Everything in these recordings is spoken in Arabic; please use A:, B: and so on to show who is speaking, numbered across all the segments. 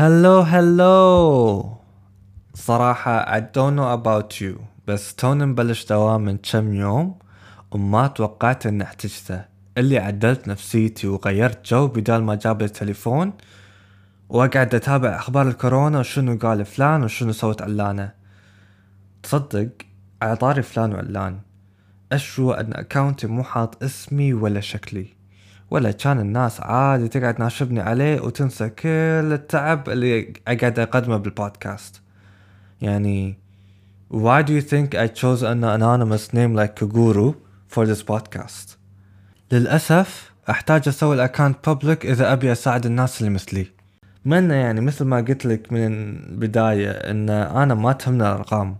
A: هلو هلو صراحة I don't know about you بس توني مبلش دوام من كم يوم وما توقعت إني احتجته. اللي عدلت نفسيتي وغيرت جو بدال ما أجابل التليفون وأقعد أتابع أخبار الكورونا وشنو قال فلان وشنو سوت علانة. تصدق على طاري فلان وعلان أشو أن account ي مو حاط اسمي ولا شكلي. ولا كان الناس عادي تقعد تناشبني عليه وتنسى كل التعب اللي أقعد أقدمه بالبودكاست. يعني why do you think I chose an anonymous name like Kaguru for this podcast? للأسف أحتاج أسوي الأكاونت public إذا أبي أساعد الناس اللي مثلي. من يعني مثل ما قلت لك من البداية إن أنا ما تهمني الأرقام.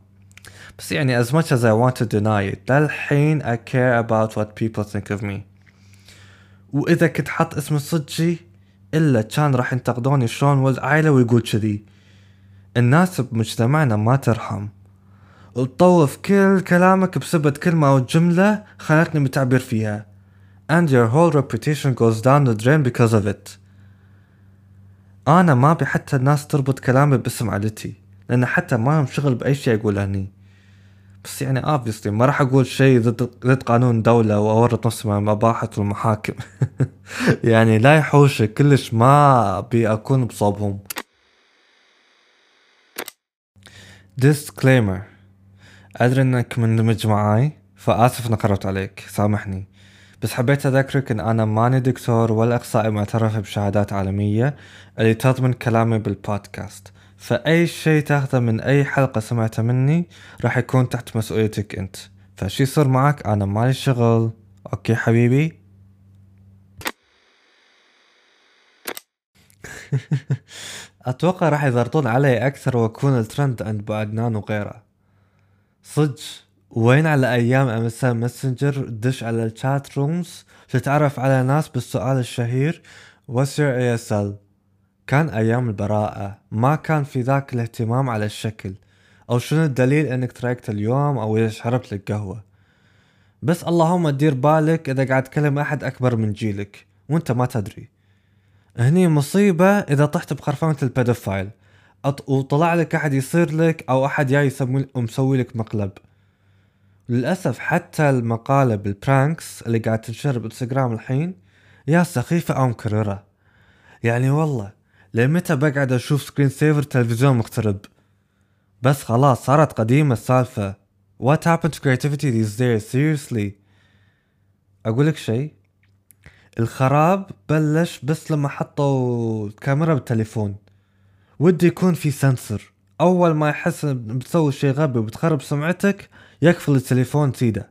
A: بس يعني as much as I want to deny it للحين I care about what people think of me. وإذا كنت حط اسم الصجي إلا كان راح ينتقدوني شلون ولد عائلة ويقول كذي. الناس بمجتمعنا ما ترحم. وتطوف كل كلامك بسبب كلمة أو جملة خلتني متعبر فيها. And your whole reputation goes down the drain because of it. أنا ما أبي حتى الناس تربط كلامي باسم عائلتي لأن حتى ما لهم شغل بأي شيء أقوله هني. بس يعني obviously ما راح أقول شيء ضد ضد قانون دولة وأورط نفسي مع المباحث والمحاكم يعني لا يحوشك كلش ما أبي أكون بصوبهم. Disclaimer. أدري إنك مندمج معاي فآسف إني قربت عليك. سامحني. بس حبيت أذكرك إن أنا ماني دكتور ولا أخصائي معترف بشهادات عالمية اللي تضمن كلامي بالبودكاست. فأي شيء تاخذه من أي حلقة سمعتها مني راح يكون تحت مسؤوليتك أنت. فشي يصير معك أنا مالي شغل. okay حبيبي. أتوقع راح يضغطون علي أكثر وأكون الترند عند بعدنان وغيره. صدق وين على أيام MSN Messenger دش على ال chat rooms تتعرف على ناس بالسؤال الشهير؟ What's your ASL كان أيام البراءة ما كان في ذاك الاهتمام على الشكل. أو شنو الدليل إنك تريقت اليوم أو إذا شربت لك قهوة؟ بس اللهم دير بالك إذا قاعد تكلم أحد أكبر من جيلك وأنت ما تدري. هني مصيبة إذا طحت بخرفانة ال pedophile. وطلع لك أحد يصير لك أو أحد جاي ومسوي لك مقلب. للأسف حتى المقالب ال pranks اللي قاعد تنشر بإنستغرام الحين يا سخيفة أو مكررة. يعني والله لمتى بقعد أشوف screen saver تلفزيون مقترب بس خلاص صارت قديمة السالفة. What happened to creativity these days? Seriously. اقولك شي الخراب بلش بس لما حطوا كاميرا بالتليفون. ودي يكون في sensor أول ما يحس بتسوي شي غبي وبتخرب سمعتك يقفل التليفون سيدة.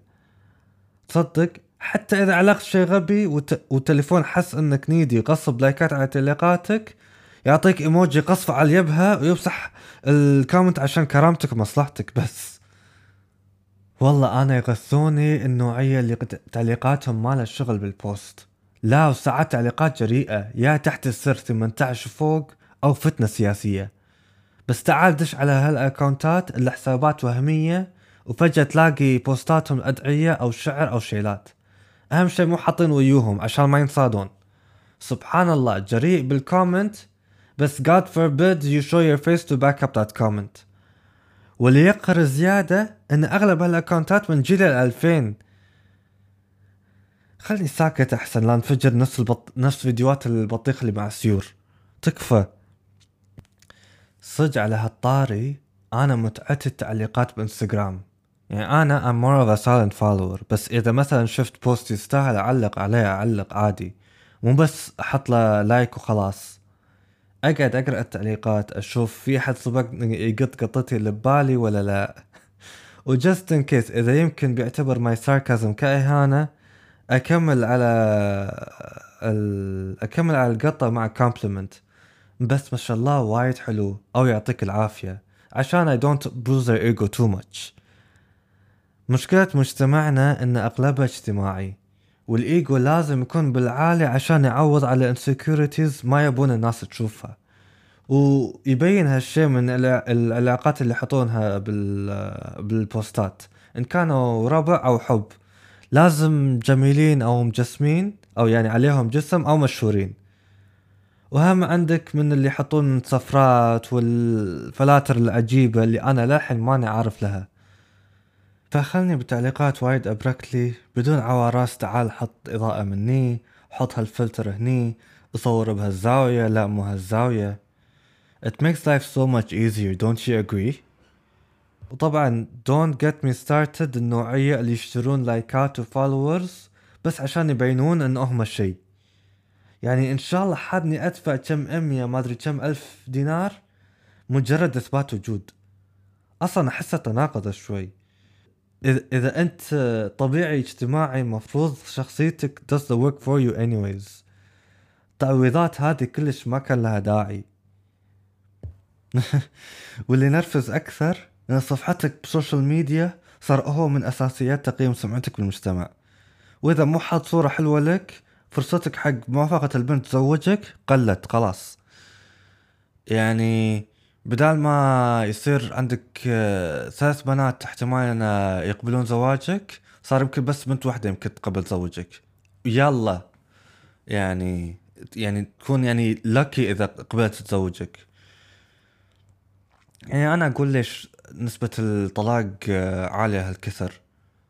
A: تصدق؟ حتى إذا علقت شي غبي وت... والتليفون حس إنك needy غصب like ات على تعليقاتك يعطيك إيموجي قصف على اليبهة ويمسح ال comment عشان كرامتك ومصلحتك بس. والله أنا يغثوني النوعية اللي تعليقاتهم ما شغل بال post. لا وساعات تعليقات جريئة يا تحت السرة 18 فوق أو فتنة سياسية. بس تعال دش على هال account ات اللي حسابات وهمية وفجأة تلاقي post اتهم أدعية أو شعر أو شيلات. أهم شي مو حاطين ويوهم عشان ما ينصادون. سبحان الله جريء بال comment بس God forbid you show your face to back up that comment واللي يقهر زيادة إن أغلب هال account ات من جيل الألفين. خلني ساكت أحسن لا انفجر نفس البط... نفس فيديوهات البطيخ اللي مع السيور تكفى. صج على هالطاري أنا متعتي التعليقات بإنستغرام. يعني أنا I'm more of a silent follower بس إذا مثلا شفت post يستاهل أعلق عليه أعلق عادي. مو بس أحط له like وخلاص. أقعد أقرأ التعليقات أشوف في أحد سبقني يقط قطتي اللي ببالي ولا لا. و just in case إذا يمكن بيعتبر my sarcasm كإهانة أكمل على ال... أكمل على القطة مع compliment بس ما شاء الله وايد حلو أو يعطيك العافية. عشان don't bruise their ego too much. مشكلة مجتمعنا إن أغلبها اجتماعي. والإيجو لازم يكون بالعالي عشان يعوض على ال insecurities ما يبون الناس تشوفها. ويبين هالشيء من العلاقات اللي يحطونها بال post ات. إن كانوا ربع أو حب. لازم جميلين أو مجسمين أو يعني عليهم جسم أو مشهورين. وهم عندك من اللي يحطون سفرات والفلاتر العجيبة اللي أنا للحين ماني عارف لها. فخلني بالتعليقات وايد أبرك لي بدون عوار راس تعال حط إضاءة مني حط هالفلتر هني اصور بهالزاوية لا مو هالزاوية. It makes life so much easier don't you agree؟ وطبعا don't get me started النوعية اللي يشترون like ات و followers بس عشان يبينون انه هم شيء. يعني إن شاء الله حدني أدفع كم امية ما أدري كم ألف دينار مجرد إثبات وجود. أصلا احسه تناقض شوي. اذا أنت طبيعي اجتماعي مفروض شخصيتك does the work for you anyways. التعويضات هذه كلش ما كان لها داعي. واللي نرفز أكثر إن صفحتك بسوشيال ميديا صار هو من أساسيات تقييم سمعتك بالمجتمع. وإذا مو حاط صورة حلوة لك فرصتك حق موافقة البنت تزوجك قلت خلاص. يعني بدال ما يصير عندك آه، ثلاث بنات احتمال ان يقبلون زواجك صار يمكن بس بنت واحدة يمكن تقبل زوجك. يلا. يعني يعني تكون يعني لكي إذا قبلت تزوجك يعني أنا أقول ليش نسبة الطلاق آه، عالية هالكثر.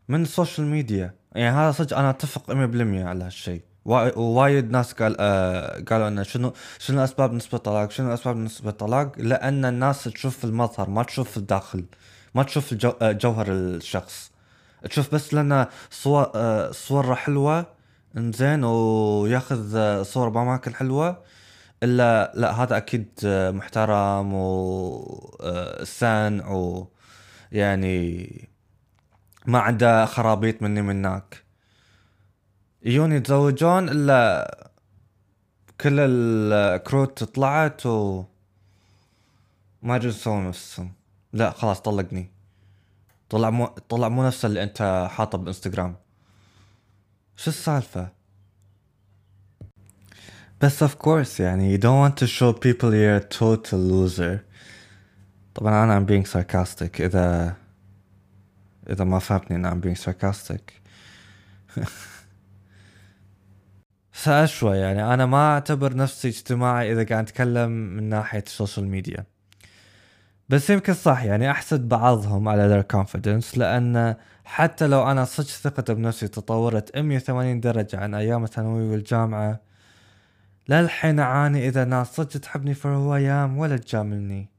A: من السوشيال ميديا يعني هذا صدق أنا أتفق 100% على هالشيء. وايد ناس قال آه قالوا إنه شنو شنو أسباب نسبة الطلاق؟ شنو أسباب نسبة الطلاق؟ لأن الناس تشوف المظهر ما تشوف الداخل ما تشوف الجو آه جوهر الشخص. تشوف بس لنا صور آه صورة حلوة إنزين وياخذ آه صور بأماكن حلوة. إلا لا هذا أكيد آه محترم وسان و يعني ما عنده خرابيط مني منك يجون يتزوجون إلا كل الكروت طلعت و ما أدري يسوون نفسهم لا خلاص طلقني. طلع مو طلع مو نفس اللي أنت حاطه بإنستغرام. شو السالفة؟ بس of course يعني you don't want to show people you're a total loser. طبعا أنا I'm being sarcastic. اذا إذا ما فهمتني أنا I'm being sarcastic. سأل شوي يعني. أنا ما أعتبر نفسي اجتماعي إذا قاعد أتكلم من ناحية السوشيال ميديا بس يمكن صح يعني أحسد بعضهم على their confidence لأن حتى لو أنا صدق ثقتي بنفسي تطورت 180 درجة عن أيام الثانوي والجامعة للحين أعاني إذا ناس صدق تحبني for I am ولا تجاملني.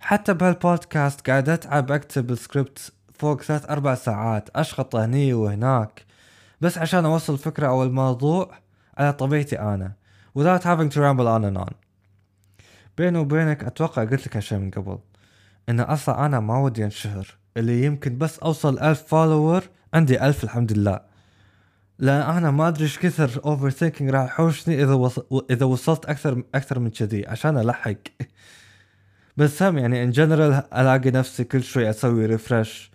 A: حتى بهالبودكاست قاعد أتعب أكتب السكريبت فوق ثلاث أربع ساعات أشخط هني وهناك. بس عشان أوصل الفكرة أو الموضوع على طبيعتي أنا. Without having to ramble on and on. بيني وبينك أتوقع قلت لك هالشي من قبل إن أصلا أنا ما ودي أنشهر اللي يمكن بس أوصل ألف follower عندي ألف الحمد لله. لأن أنا ما أدري إيش كثر overthinking راح يحوشني إذا وص... إذا وصلت أكثر أكثر من كذي عشان ألحق. بس هم يعني in general ألاقي نفسي كل شوي أسوي refresh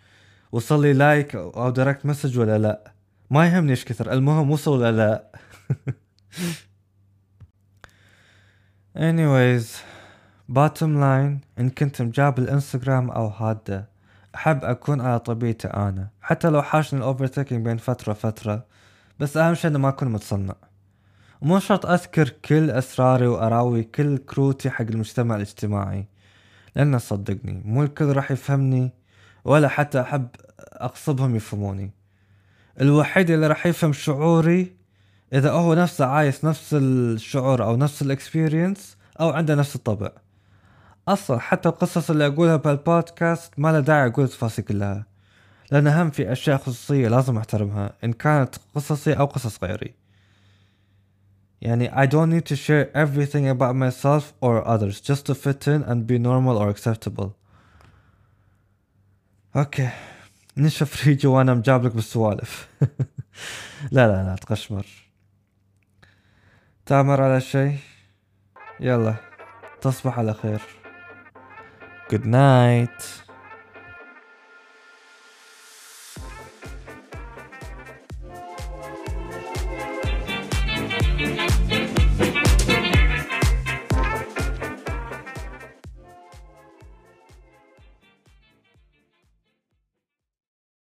A: وصل لي like أو direct message ولا لا. ما يهمني إيش كثر المهم وصل ولا لا. anyways bottom line إن كنت مجابل الإنستغرام أو هذا أحب أكون على طبيعتي أنا حتى لو حاشني ال overthinking بين فترة فترة بس أهم شي إنه ما أكون متصنع. ومو شرط أذكر كل أسراري وأراوي كل كروتي حق المجتمع الاجتماعي لأن صدقني مو الكل راح يفهمني ولا حتى أحب اغصبهم يفهموني. الوحيد اللي راح يفهم شعوري إذا هو نفسه عايش نفس الشعور أو نفس ال experience أو عنده نفس الطبع. أصلا حتى القصص اللي أقولها بهالبودكاست ما له داعي أقول تفاصيل كلها لأن هم في أشياء خصوصية لازم أحترمها إن كانت قصصي أو قصص غيري. يعني I don't need to share everything about myself or others just to fit in and be normal or acceptable. أوكي. نشف ريجي وأنا مجابلك بالسوالف. لا لا لا تقشمر. تامر على شيء يلا تصبح على خير. Good night.